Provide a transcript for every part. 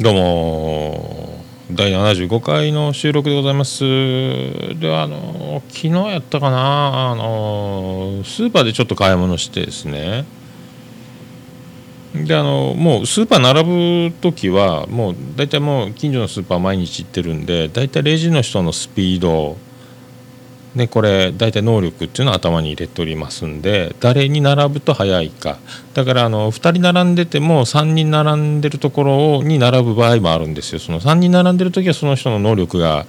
どうも。第75回の収録でございます。であの昨日やったかな。あのスーパーでちょっと買い物してですね。であのもうスーパー並ぶ時はもう大体もう近所のスーパー毎日行ってるんで大体レジの人のスピードでこれ大体能力っていうのは頭に入れておりますんで誰に並ぶと早いか。だからあの2人並んでても3人並んでるところに並ぶ場合もあるんですよ。その3人並んでる時はその人の能力が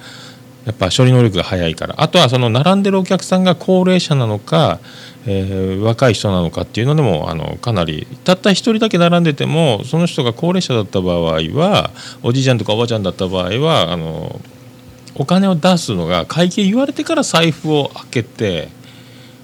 やっぱ処理能力が早いから。あとはその並んでるお客さんが高齢者なのか、えー、若い人なのかっていうのでもあのかなりたった1人だけ並んでてもその人が高齢者だった場合はおじいちゃんとかおばあちゃんだった場合はあのお金を出すのが会計言われてから財布を開けて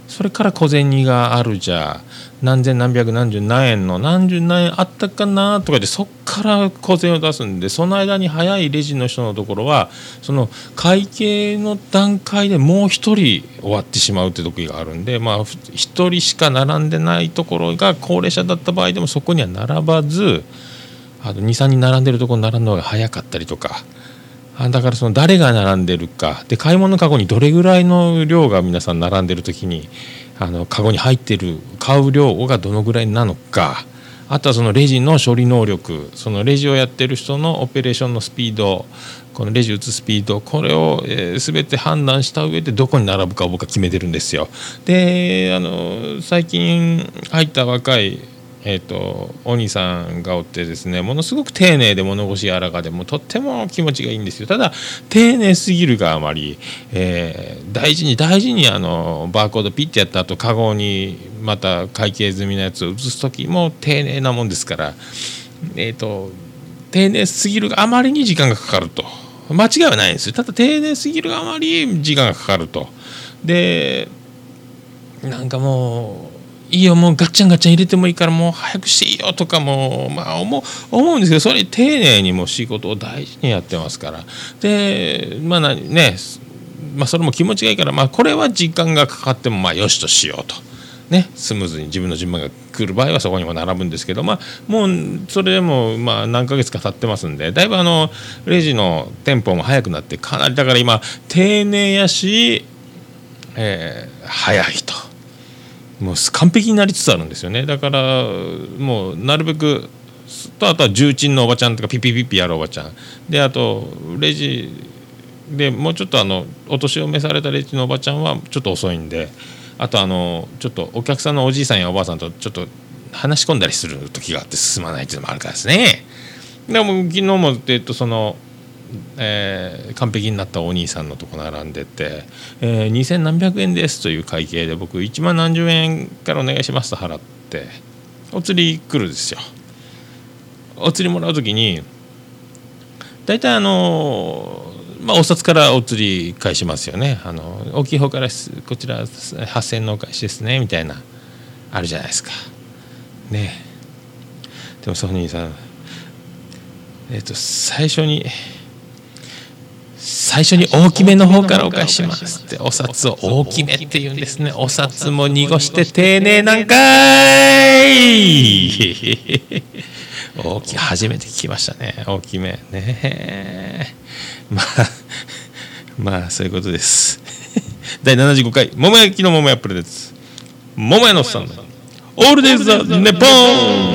それから小銭があるじゃ何千何百何十何円の何十何円あったかなとかでそっから小銭を出すんでその間に早いレジの人のところはその会計の段階でもう1人終わってしまうって時があるんでまあ1人しか並んでないところが高齢者だった場合でもそこには並ばずあと23人並んでるところに並んだ方が早かったりとか。だからその誰が並んでるか。で買い物かごにどれぐらいの量が皆さん並んでる時にあのかに入ってる買う量がどのぐらいなのか。あとはそのレジの処理能力。そのレジをやってる人のオペレーションのスピードこのレジ打つスピードこれを、え、全て判断した上でどこに並ぶかを僕は決めてるんですよ。であの最近入った若いえーと、お兄さんがおってですねものすごく丁寧で物腰柔らかでもとっても気持ちがいいんですよ。ただ丁寧すぎるがあまり、えー、大事に大事にあのバーコードピッてやった後カゴにまた会計済みのやつを移す時も丁寧なもんですからえっ、ー、と丁寧すぎるがあまりに時間がかかると。間違いはないんですよ。ただ丁寧すぎるがあまり時間がかかると。でなんかもういいよもうガッチャンガッチャン入れてもいいからもう早くしていいよとかもまあ思思うんですけどそれ丁寧にも仕事を大事にやってますからでまあねまあそれも気持ちがいいからまあこれは時間がかかってもまあよしとしようと。ね、スムーズに自分の順番が来る場合はそこにも並ぶんですけど、まあ、もうそれでもまあ何ヶ月か経ってますんでだいぶあのレジのテンポも速くなってかなりだから今丁寧やし、え、早いもう完璧になりつつあるんですよね。だからもうなるべくとあとは重鎮のおばちゃんとかピピピピやるおばちゃん。であとレジでもうちょっとあのお年を召されたレジのおばちゃんはちょっと遅いんで。あとあのちょっとお客さんのおじいさんやおばあさんとちょっと話し込んだりする時があって進まないっていうのもあるからですね。でも昨日も、えっと、そのえー、完璧になったお兄さんのとこ並んでて「えー、2,000何百円です」という会計で僕1万何十円からお願いしますと払ってお釣り来るんですよ。お釣りもらう時に大体あのまあお札からお釣り返しますよねあの大きい方からこちら8,000のお返しですねみたいなあるじゃないですか。ねでもソニーさんえっ、ー、と最初に。最初に大きめの方からお返しします。ってお札を大きめって言うんですね。お札も濁して丁寧なんかい。大きい初めて聞きましたね。大きめね。まあまあそういうことです。第75回桃焼きの桃屋プレゼンツ桃屋のさんオールデイズ・ザ・ネポン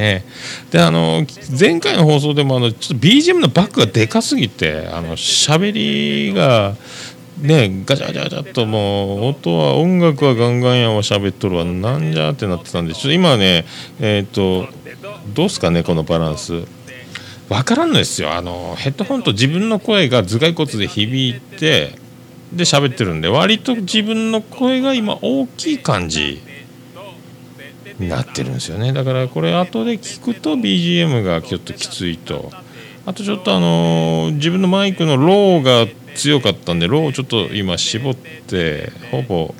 ね、であの前回の放送でもあのちょっと BGM のバックがでかすぎてあの喋りがねガチャガチャガチャっともう音は音楽はガンガンやわ喋っとるわなんじゃってなってたんでちょっと今ねえっ、ー、とどうすかねこのバランス。分からんのですよ。あのヘッドホンと自分の声が頭蓋骨で響いてで喋ってるんで割と自分の声が今大きい感じ。なってるんですよね。だからこれ後で聞くと BGM がちょっときついと。あとちょっとあの自分のマイクのローが強かったんでローをちょっと今絞ってほぼ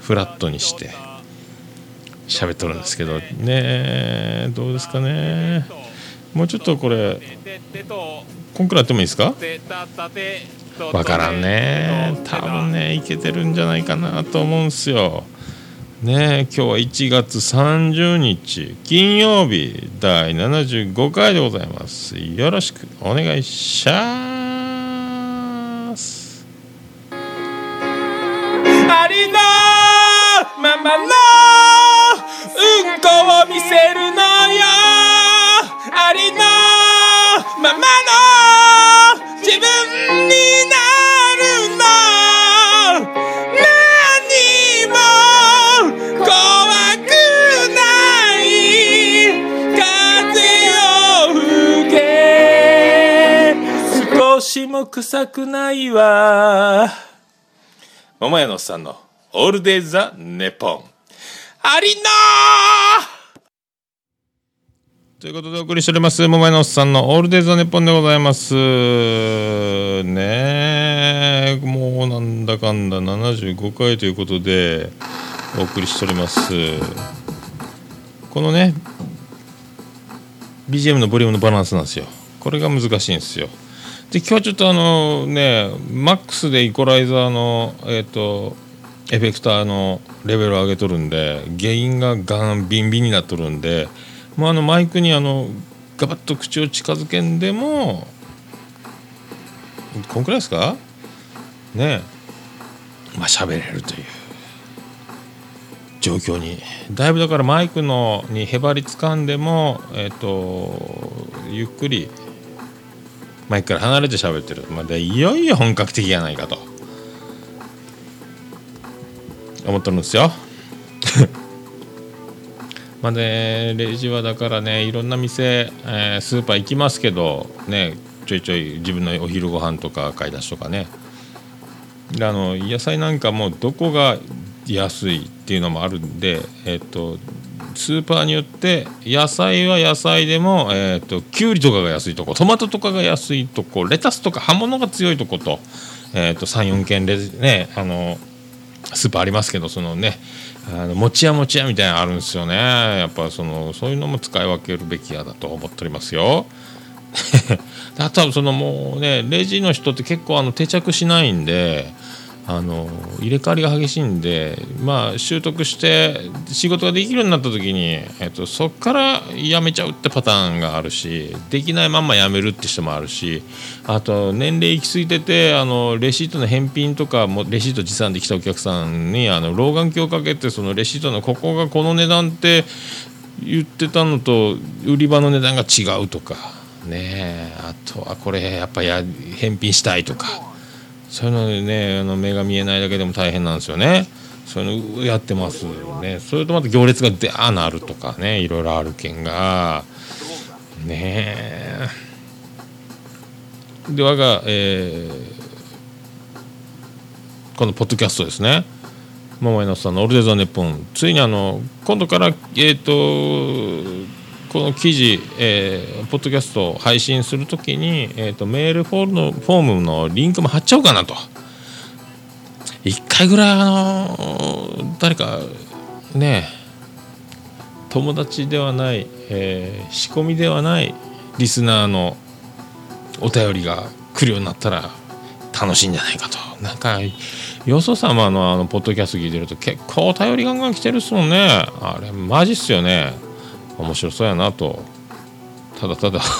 フラットにして喋っとるんですけど。ねどうですかね。もうちょっとこれこんくらいやってもいいですか？わからんね。多分ねいけてるんじゃないかなと思うんすよ。ね今日は1月30日金曜日第75回でございます。よろしくお願いしますも臭くないわ。桃屋のおっさんのオールデイザネポンありなということでお送りしております桃屋のおっさんのオールデイザネポンでございます。ねえもうなんだかんだ75回ということでお送りしております。このね BGM のボリュームのバランスなんですよ。これが難しいんですよ。で今日はちょっとあのねマックスでイコライザーのえっ、とエフェクターのレベルを上げとるんで原因がガンビンビンになっとるんでもうあのマイクにあのガバッと口を近づけんでもこんくらいですか？ね。えまあ喋れるという。状況に。だいぶだからマイクのにへばりつかんでもえっ、とゆっくりマイクから離れて喋ってる、まあ、でいよいよ本格的やないかと。思ってるんですよ。まあねレジはだからねいろんな店、えースーパー行きますけどねちょいちょい自分のお昼ご飯とか買い出しとかね。であの野菜なんかもどこが安いっていうのもあるんでえっ、とスーパーによって野菜は野菜でも、えー、ときゅうりとかが安いとこトマトとかが安いとこレタスとか葉物が強いとこと,、えー、と34軒レジねあのスーパーありますけどそのねあの餅屋餅屋みたいなのあるんですよねやっぱそのそういうのも使い分けるべきやだと思っておりますよ。あとはそのもうねレジの人って結構あの定着しないんであの入れ替わりが激しいんでまあ習得して仕事ができるようになった時に、えっと、そっから辞めちゃうってパターンがあるしできないまんま辞めるって人もあるしあと年齢行き過ぎててあのレシートの返品とかもレシート持参できたお客さんにあの老眼鏡をかけてそのレシートのここがこの値段って言ってたのと売り場の値段が違うとかねあとはこれやっぱや返品したいとか。そういうのでねあの目が見えないだけでも大変なんですよね。そういうのやってますね。それとまた行列がであなるとかねいろいろあるけんがねえ。で我が、えーこのポッドキャストですね。桃井のさんのオールデイザネッポンついにあの今度からえっ、とこの記事、えーポッドキャスト配信するときに、えー、とメールフォームのフォームのリンクも貼っちゃおうかなと。一回ぐらいあの誰かね友達ではない、えー仕込みではないリスナーのお便りが来るようになったら楽しいんじゃないかと。なんかよそ様のあのポッドキャスト聞いてると結構お便りガンガン来てるっすもんね。あれマジっすよね。面白そうやなと。ただただ。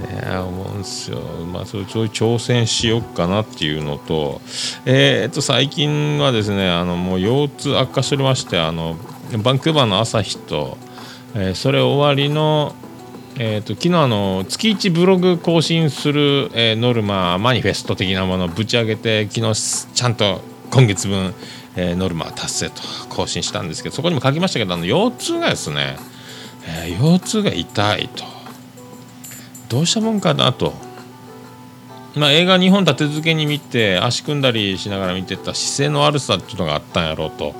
ね思うんですよ。まあそれちょい挑戦しよっかなっていうのと。えーっと最近はですねあのもう腰痛悪化しておりましてあのバンクーバーの朝日と、えーそれ終わりのえー、と昨日あの月1ブログ更新する、えーノルママニフェスト的なものをぶち上げて昨日ちゃんと今月分、えノルマ達成と更新したんですけどそこにも書きましたけどあの腰痛がですね、え腰痛が痛いとどうしたもんかなと。まあ、映画2本立て続けに見て足組んだりしながら見てた姿勢の悪さっていうのがあったんやろうと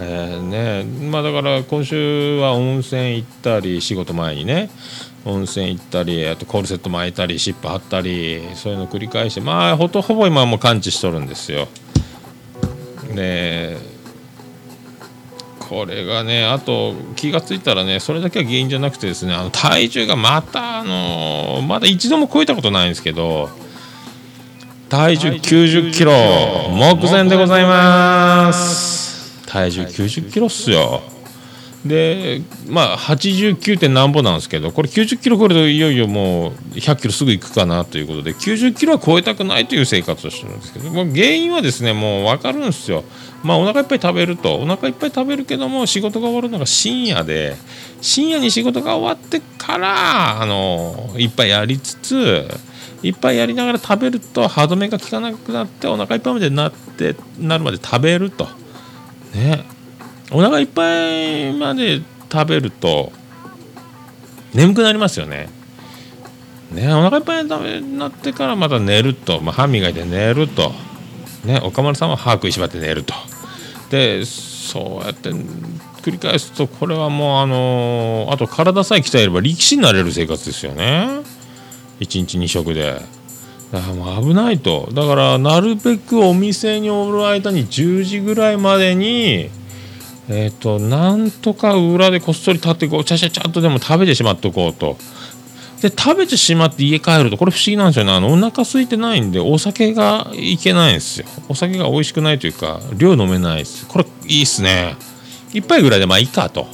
えー、ねまあ、だから今週は温泉行ったり仕事前にね温泉行ったりあとコールセット巻いたり湿布貼ったりそういうの繰り返してまあほとほぼ今もう完治しとるんですよ。でこれがねあと気が付いたらねそれだけは原因じゃなくてですねあの体重がまたあのまだ一度も超えたことないんですけど体重90キロ目前でございます。体重90キロっすよでまあ89点なんぼなんですけどこれ90キロ超えるといよいよもう100キロすぐ行くかなということで90キロは超えたくないという生活をしてるんですけども原因はですねもう分かるんですよ。まあお腹いっぱい食べるとお腹いっぱい食べるけども仕事が終わるのが深夜で深夜に仕事が終わってからあのいっぱいやりつついっぱいやりながら食べると歯止めが効かなくなってお腹いっぱいまでなってなるまで食べると。ね。お腹いっぱいまで食べると眠くなりますよね。ね、お腹いっぱいになってからまた寝ると、まあ、歯磨いて寝ると、ね、岡丸さんは歯食いしばって寝ると。でそうやって繰り返すとこれはもうあのー、あと体さえ鍛えれば力士になれる生活ですよね。1日2食で。だからもう危ないと。だからなるべくお店におる間に10時ぐらいまでにえっ、ー、となんとか裏でこっそり立ってこうちゃちゃちゃっとでも食べてしまっとこうと。で食べてしまって家帰るとこれ不思議なんですよね。あのお腹空いてないんでお酒がいけないんですよ。お酒が美味しくないというか量飲めないです。これいいっすね。一杯ぐらいでまあいいかと。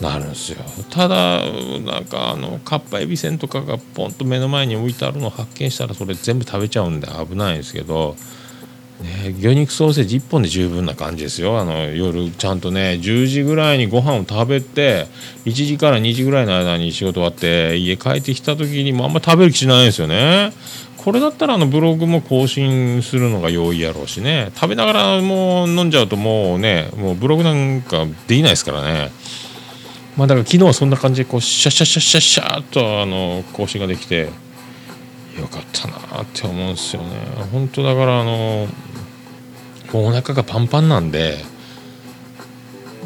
なるんですよ。ただなんかあのかっぱえびせんとかがポンと目の前に置いてあるのを発見したらそれ全部食べちゃうんで危ないんですけど。ね、魚肉ソーセージ1本で十分な感じですよ。あの夜ちゃんとね10時ぐらいにご飯を食べて1時から2時ぐらいの間に仕事終わって家帰ってきた時にもあんま食べる気しないですよね。これだったらあのブログも更新するのが容易やろうしね。食べながらもう飲んじゃうともうねもうブログなんかできないですからね。まあだから昨日はそんな感じでこうシャシャシャシャシャーっとあの更新ができてよかったなって思うんですよね本当だからあのもうお腹がパンパンなんで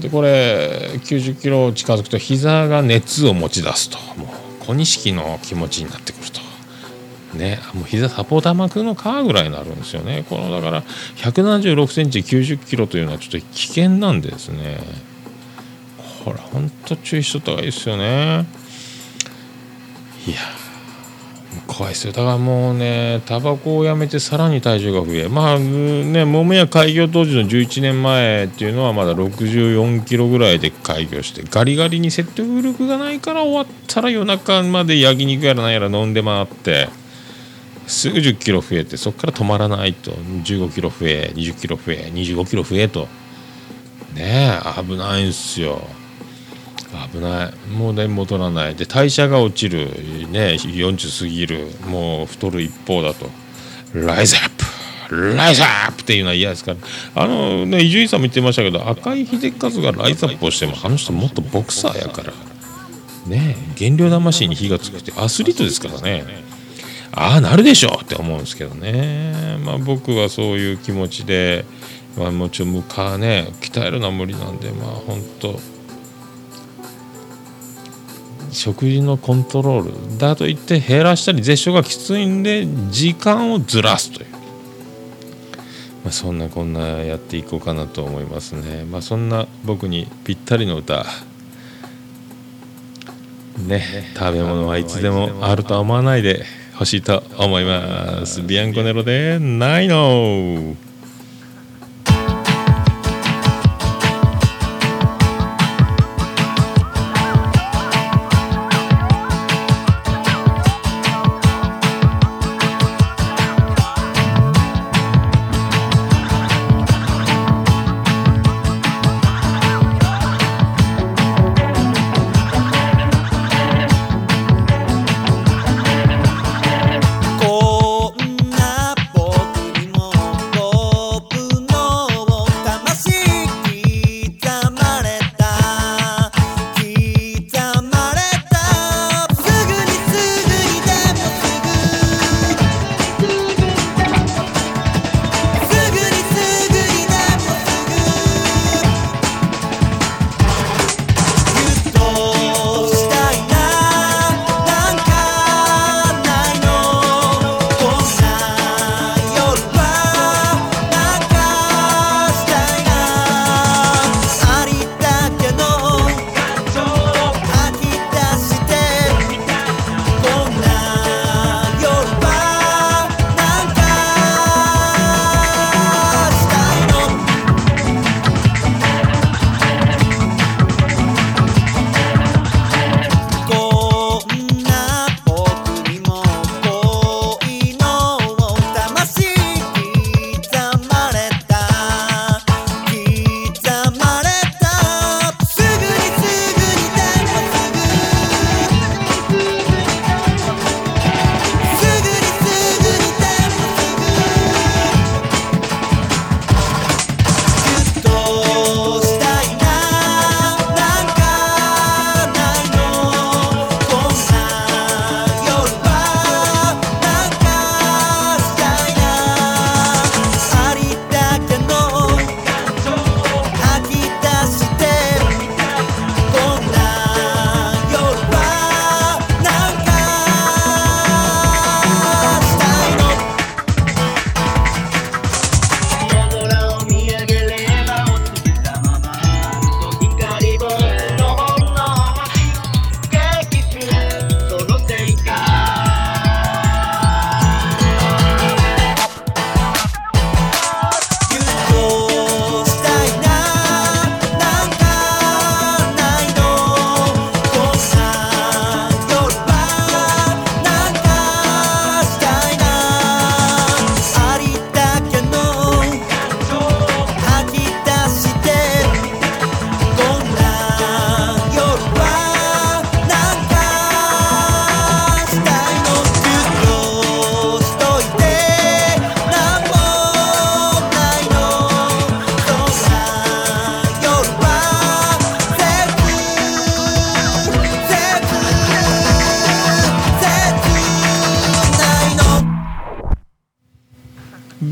でこれ90キロ近づくと膝が熱を持ち出すともう小錦の気持ちになってくると。ね、もう膝サポーター巻くのかぐらいになるんですよね。このだから176センチ90キロというのはちょっと危険なんですね。これほんと注意しとった方がいいですよね。いや怖いですよだからもうねタバコをやめてさらに体重が増えまあね桃屋開業当時の11年前っていうのはまだ64キロぐらいで開業してガリガリに説得力がないから終わったら夜中まで焼肉やらなんやら飲んで回ってすぐ1 0キロ増えてそこから止まらないと15キロ増え20キロ増え25キロ増えとねえ危ないんすよ。危ない。もうね戻らない。で代謝が落ちる。ね40過ぎる。もう太る一方だと。ライズアップライズアップっていうのは嫌ですから。あのね伊集院さんも言ってましたけど赤井秀和がライズアップをしてもあの人もっとボクサーやから。ね減量魂に火がつくってアスリートですからね。ああなるでしょう！って思うんですけどね。まあ僕はそういう気持ちでまあもちろん向かね鍛えるのは無理なんでまあ本当食事のコントロール。だといって減らしたり絶食がきついんで時間をずらすという、まあ、そんなこんなやっていこうかなと思いますね。まあそんな僕にぴったりの歌。ね食べ物はいつでもあるとは思わないでほしいと思います。ビアンコネロで「ないの」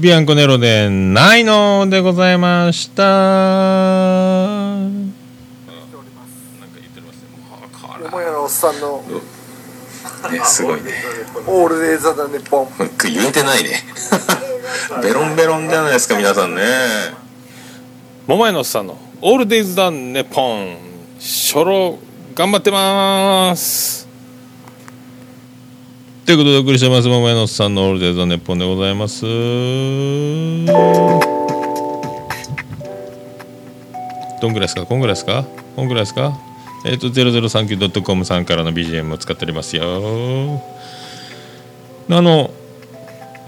ビアンコネロでないのでございました。なんか言ってますね桃屋のおっさんの。ねすごいね。オールデイザダネポン。言えてないね。ベロンベロンじゃないですか皆さんね。桃屋のおっさんの「オールデイズ・ダン・ネポン」初老頑張ってますということでお送りしてます桃屋のさんの「オールデイズ・ダン・ネポン」でございます。どんぐらいですか？こんぐらいですか？こんぐらいですか？えっ、ー、と 0039.com さんからの BGM を使っておりますよ。あの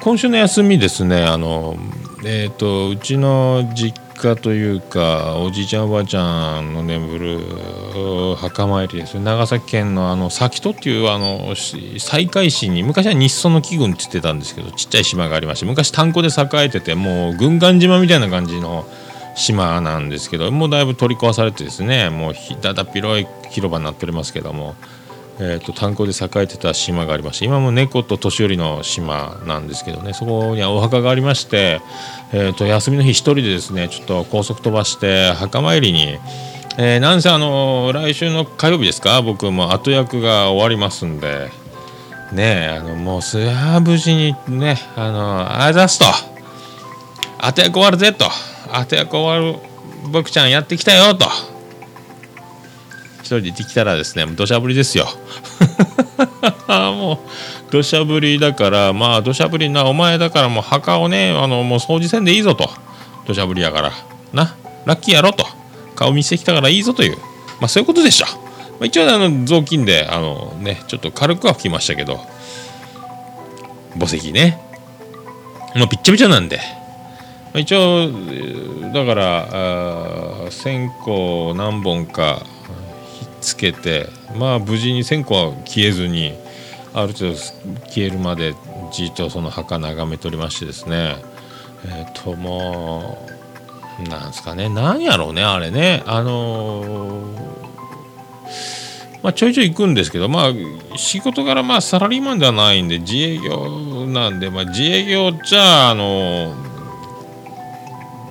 今週の休みですねあのえっ、ー、とうちの実家というかおじいちゃんおばあちゃんの眠る墓参りです長崎県のあの崎戸っていうあの西海市に昔は日ソの紀郡って言ってたんですけどちっちゃい島がありまして昔炭鉱で栄えててもう軍艦島みたいな感じの島なんですけどもうだいぶ取り壊されてですねもうだだっ広い広場になっておりますけども。えーと、炭鉱で栄えてた島がありまして今も猫と年寄りの島なんですけどねそこにはお墓がありまして、えーと、休みの日1人でですねちょっと高速飛ばして墓参りに、えー、なんせあの来週の火曜日ですか僕も後役が終わりますんでねあのもうすや無事にねあのあざすと後役終わるぜと後役終わる僕ちゃんやってきたよと。人で行ってきたらですね土砂降りですよ。もう土砂降りだからまあ土砂降りなお前だからもう墓をねあのもう掃除せんでいいぞと。土砂降りやから。なラッキーやろと。顔見せてきたからいいぞという。まあそういうことでしょ、まあ、一応あの雑巾であのねちょっと軽くは拭きましたけど。墓石ね。もうぴっちゃぴちゃなんで。一応だから線香何本かつけてまあ無事に線香は消えずにある程度消えるまでじっとその墓眺めておりましてですね。えっ、ともうなんすかね。何やろうねあれね。あのー、まあ、ちょいちょい行くんですけどまあ仕事柄まあサラリーマンではないんで自営業なんで、まあ、自営業じゃあの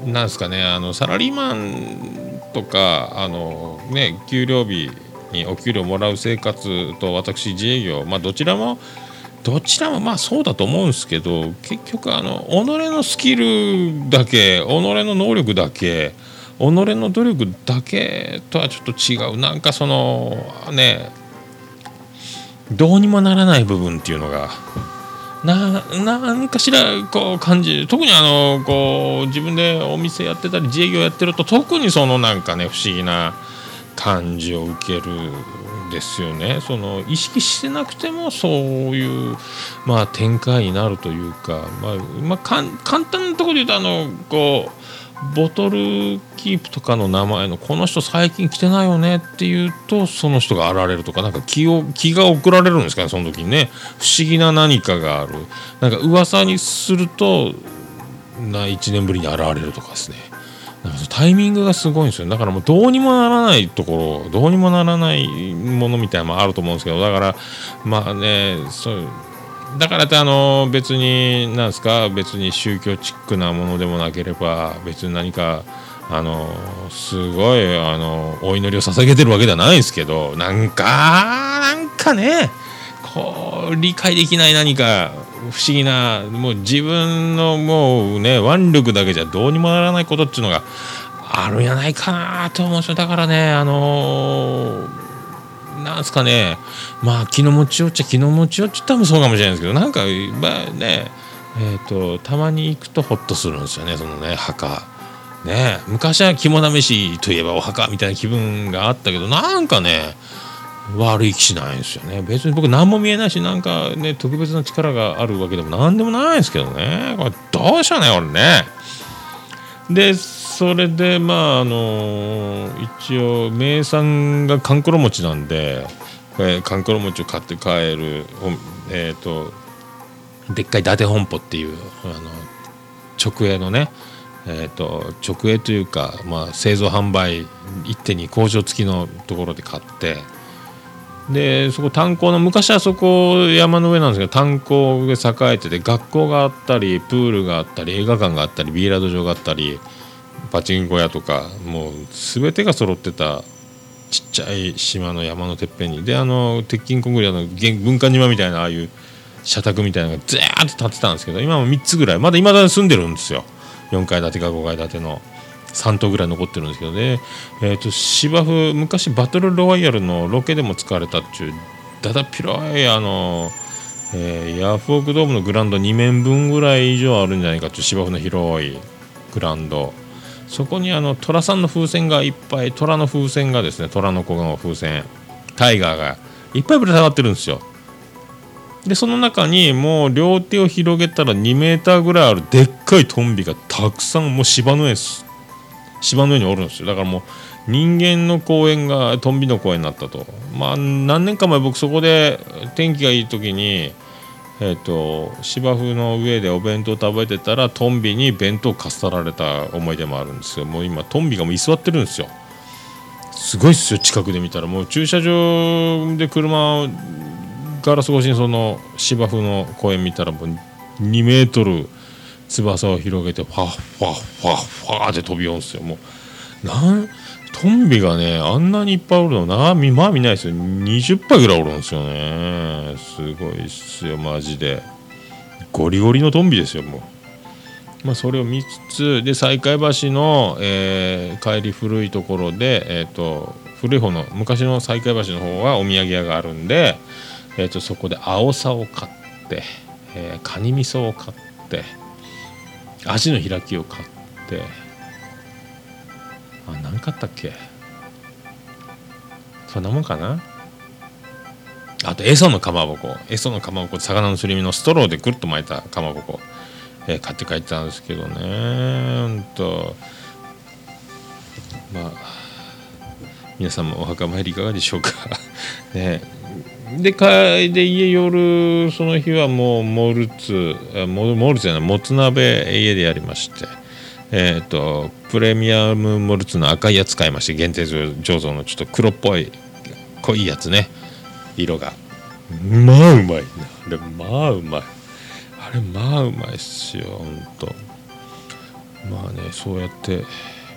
なんですかね。あのサラリーマンとかあの、ね、給料日にお給料もらう生活と私自営業、まあ、どちらもどちらもまあそうだと思うんですけど結局あの己のスキルだけ己の能力だけ己の努力だけとはちょっと違う。なんかそのねどうにもならない部分っていうのがななんかしらこう感じ特にあのこう自分でお店やってたり自営業やってると特にそのなんかね不思議な感じを受けるんですよね。その意識してなくてもそういう、まあ、展開になるというか、まあまあ、簡単なところで言うとあのこうボトルキープとかの名前のこの人最近来てないよねっていうとその人が現れるとかなんか気を気が送られるんですかねその時にね。不思議な何かがある。なんか噂にするとな1年ぶりに現れるとかですね。タイミングがすごいんですよ。だからもうどうにもならないところどうにもならないものみたいなのもあると思うんですけどだからまあねそうだからってあの別になんですか別に宗教チックなものでもなければ別に何かあのすごいあのお祈りを捧げてるわけではないですけどなんかなんかねこう理解できない何か不思議なもう自分のもうね腕力だけじゃどうにもならないことっていうのがあるんやないかなと思うんですよ。だからねあのーなんすかね。まあ気の持ちよっちゃ気の持ちよっちゃ多分そうかもしれないですけどなんかまあねえーと、たまに行くとホッとするんですよねそのね墓。ね昔は肝試しといえばお墓みたいな気分があったけどなんかね悪い気しないんですよね。別に僕何も見えないしなんかね特別な力があるわけでも何でもないですけどね。これどうしようね俺ね。でそれでまああの一応名産がかんころ餅なんでかんころ餅を買って帰るえっ、ー、とでっかい伊達本舗っていうあの直営のねえーと、直営というか、まあ、製造販売一手に工場付きのところで買ってでそこ炭鉱の昔はそこ山の上なんですけど炭鉱で栄えてて学校があったりプールがあったり映画館があったりビーラード場があったりパチンコ屋とかもう全てが揃ってたちっちゃい島の山のてっぺんに。であの鉄筋コンクリートの玄軍艦島みたいなああいう社宅みたいなのがずーっと建ってたんですけど今も3つぐらい。まだ未だに住んでるんですよ。4階建てか5階建ての。3棟ぐらい残ってるんですけどね、えー、と芝生昔バトルロワイヤルのロケでも使われたっていうだだっ広いあの、えーヤフオクドームのグラウンド2面分ぐらい以上あるんじゃないかっていう芝生の広いグラウンド。そこにあの寅さんの風船がいっぱい虎の風船がですね虎の子の風船タイガーがいっぱいぶら下がってるんですよ。でその中にもう両手を広げたら2メーターぐらいあるでっかいトンビがたくさんもう芝の上す芝の上におるんですよ。だからもう人間の公園がトンビの公園になったと。まあ何年か前僕そこで天気がいい時にえー、と芝生の上でお弁当食べてたらトンビに弁当かっさられた思い出もあるんですよ。もう今トンビがもう居座ってるんですよ。すごいっすよ近くで見たら。もう駐車場で車ガラス越しにその芝生の公園見たらもう2メートル翼を広げてファッファッファッファーって飛びよんすよ。もうなんトンビがねあんなにいっぱいおるのなまあ見ないですよ。20羽ぐらいおるんですよね。すごいっすよマジで。ゴリゴリのトンビですよもう。まあ、それを見つつ。で西海橋の、えー帰り古いところで、えー、と古い方の昔の西海橋の方はお土産屋があるんで、えー、とそこで青さを買って、えーカニ味噌を買ってアジの開きを買ってあ何買ったっけ？そんなもんかな？あとエソのかまぼこ。エソのかまぼこ魚のすり身のストローでぐるっと巻いたかまぼこ、えー買って帰ったんですけどね。ほんとまあ皆さんもお墓参りいかがでしょうか？ね。でで家夜その日はもうモルツモモルツじゃないもつ鍋家でやりまして。えっ、とプレミアムモルツの赤いやつ買いまして限定醸造のちょっと黒っぽい濃いやつね。色が。まあうまいな。あれまあうまい。あれまあうまいっすよほんと。まあねそうやって、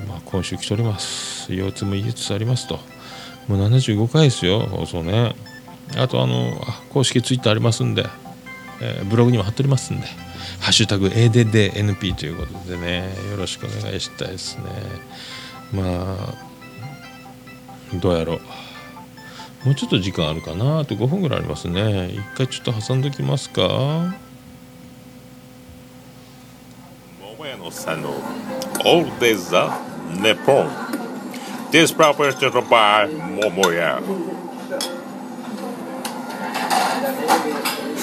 まあ、今週来ております。腰痛も言いつつありますと。もう75回ですよ放送ね。あとあの公式ツイッターありますんで、えーブログにも貼っておりますんで「ハッシュタグ #ADDNP」ということでねよろしくお願いしたいですね。まあどうやろう。もうちょっと時間あるかな？あと5分ぐらいありますね。一回ちょっと挟んどきますか？桃屋のさんの All Days the Nippon This property by 桃屋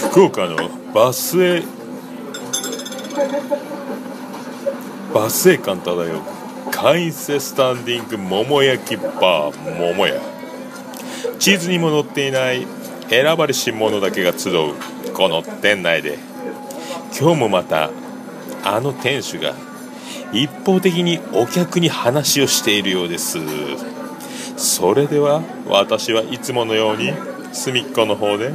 福岡のバスへバスへ感漂う会員制スタンディング桃焼きバー桃屋。地図にも載っていない選ばれし者だけが集うこの店内で。今日もまたあの店主が一方的にお客に話をしているようです。それでは私はいつものように隅っこの方で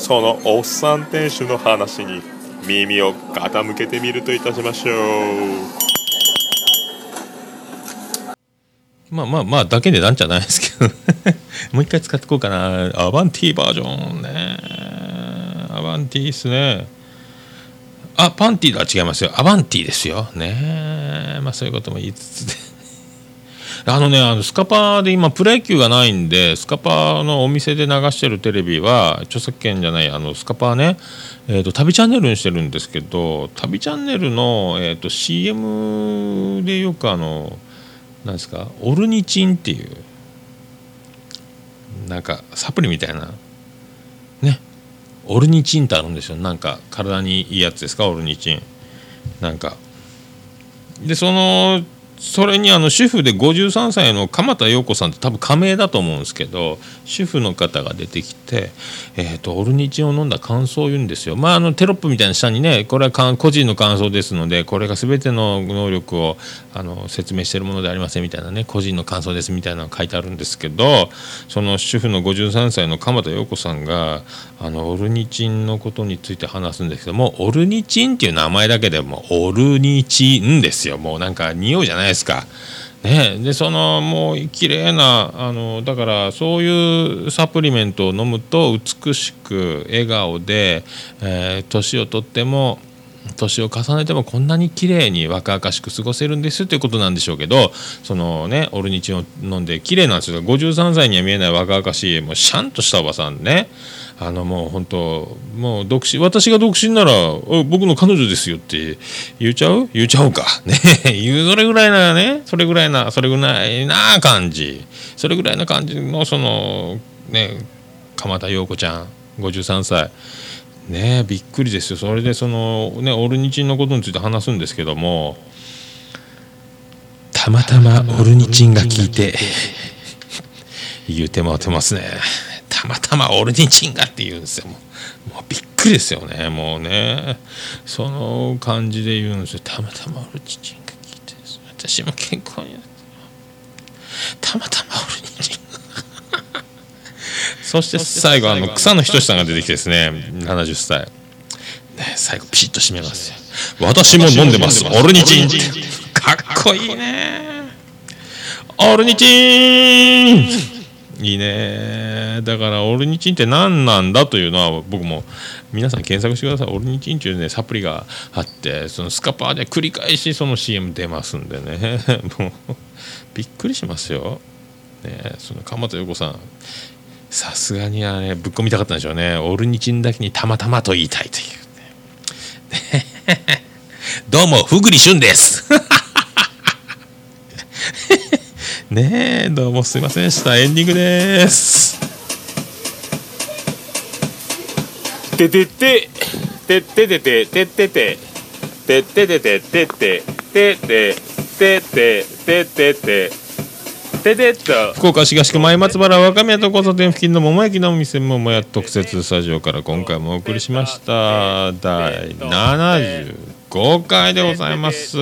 そのおっさん店主の話に耳を傾けてみるといたしましょう。まあまあまあだけでなんじゃないですけど もう一回使っていこうかな。アバンティバージョンね。アバンティっすね。あパンティとは違いますよ。アバンティですよ。ね。まあそういうことも言いつつであのねあのスカパーで今プロ野球がないんでスカパーのお店で流してるテレビは著作権じゃないあのスカパーね、えー、と旅チャンネルにしてるんですけど旅チャンネルの、えー、と CM でよくあのなんですかオルニチンっていうなんかサプリみたいなねオルニチンってあるんですよ。なんか体にいいやつですかオルニチン。なんか。でそのそれにあの主婦で53歳の鎌田陽子さんって多分仮名だと思うんですけど主婦の方が出てきて、えーと、オルニチンを飲んだ感想を言うんですよ。まああのテロップみたいな下にねこれは個人の感想ですのでこれが全ての能力をあの説明しているものでありませんみたいなね個人の感想ですみたいなのが書いてあるんですけどその主婦の53歳の鎌田陽子さんがあのオルニチンのことについて話すんですけどもオルニチンっていう名前だけでもオルニチンですよもうなんか匂いじゃないですか。ね、でそのもう綺麗なあなだからそういうサプリメントを飲むと美しく笑顔で、えー、年をとっても年を重ねてもこんなに綺麗に若々しく過ごせるんですということなんでしょうけどそのねオルニチンを飲んで綺麗なんですよ。53歳には見えない若々しいもうシャンとしたおばさんね。あのもう本当もう独身私が独身なら僕の彼女ですよって言っちゃう？言っちゃおうか。ね。言うそれぐらいなね。それぐらいなそれぐらいな感じ。それぐらいな感じのそのね鎌田陽子ちゃん。53歳。ねびっくりですよ。それでそのねオルニチンのことについて話すんですけども。たまたまオルニチンが効いて。言うてもうてますね。たまたまオルニチンがって言うんですよ。もうもうびっくりですよね。もうね。その感じで言うんですよ。たまたまオルニチンが聞いて私も健康になって。たまたまオルニチン そして最後あの草野仁さんが出てきてですね。70歳。ね最後ピシッと締めます。よ私も飲んでます。オルニチン。かっこいいね。オルニチンいいね。だからオルニチンって何なんだというのは僕も皆さん検索してください。オルニチンっていうねサプリがあってそのスカパーで繰り返しその CM 出ますんでね。もうびっくりしますよ、ね、その鎌田陽子さん。さすがにはねぶっ込みたかったんでしょうね。オルニチンだけにたまたまと言いたいというね。どうもふぐりしゅんです。ねえ、どうもすいませんでした。エンディングです。ててて、てててて、ててて、てててて、てて、てて、てて、ててて、てて。福岡市東区前松原若宮と交差点付近の桃焼きのお店桃屋特設スタジオから今回もお送りしました。第75。豪快でございます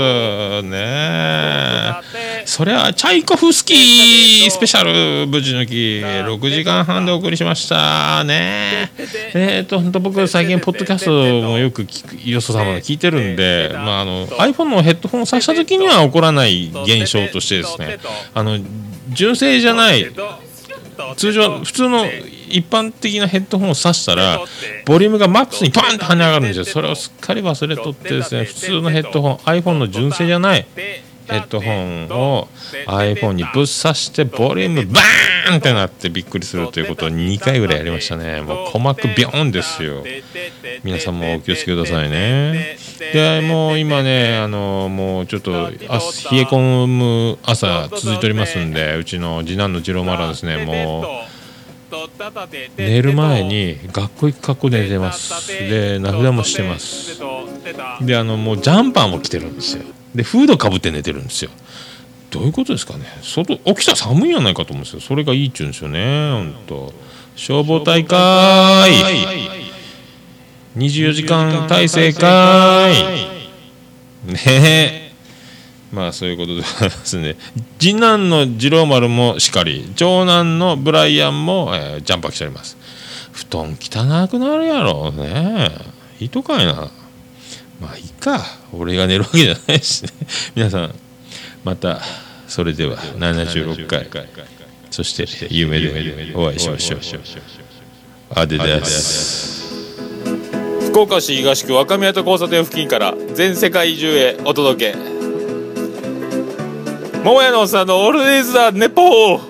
ねえそれはチャイコフスキースペシャル無事抜き6時間半でお送りしました。ね。えっ、ー、と本当僕最近ポッドキャストもよく聞くよそ様が聞いてるんで、まあ、あの iPhone のヘッドホンを挿した時には起こらない現象としてですねあの純正じゃない通常普通の一般的なヘッドホンを挿したらボリュームがマックスにパンと跳ね上がるんですよそれをすっかり忘れとってですね普通のヘッドホン iPhone の純正じゃないヘッドホンを iPhone にぶっ刺してボリュームバーンってなってびっくりするということを2回ぐらいやりましたね。もう鼓膜ビョンですよ。皆さんもお気をつけくださいね。でもう今ねあのもうちょっと冷え込む朝続いておりますんでうちの次男の次郎丸はですねもう寝る前に学校行く格好で寝てます。で名札もしてます。であのもうジャンパーも着てるんですよでフードかぶって寝てるんですよ。どういうことですかね。外起きたら寒いんやないかと思うんですよ。それがいいっちゅうんですよね本当消防隊かい。24時間体制かい。ねえ。まあそういうことでございますね。次男の次郎丸もしかり長男のブライアンも、えー、ジャンパー着ております。布団汚くなるやろね。いいとかいな。まあいいか。俺が寝るわけじゃないしね。皆さんまたそれでは76回。そして夢でお会いしましょう。アデダス福岡市東区若宮と交差点付近から全世界中へお届け。桃屋のおっさんのオールディーズ・ザ・ネポー。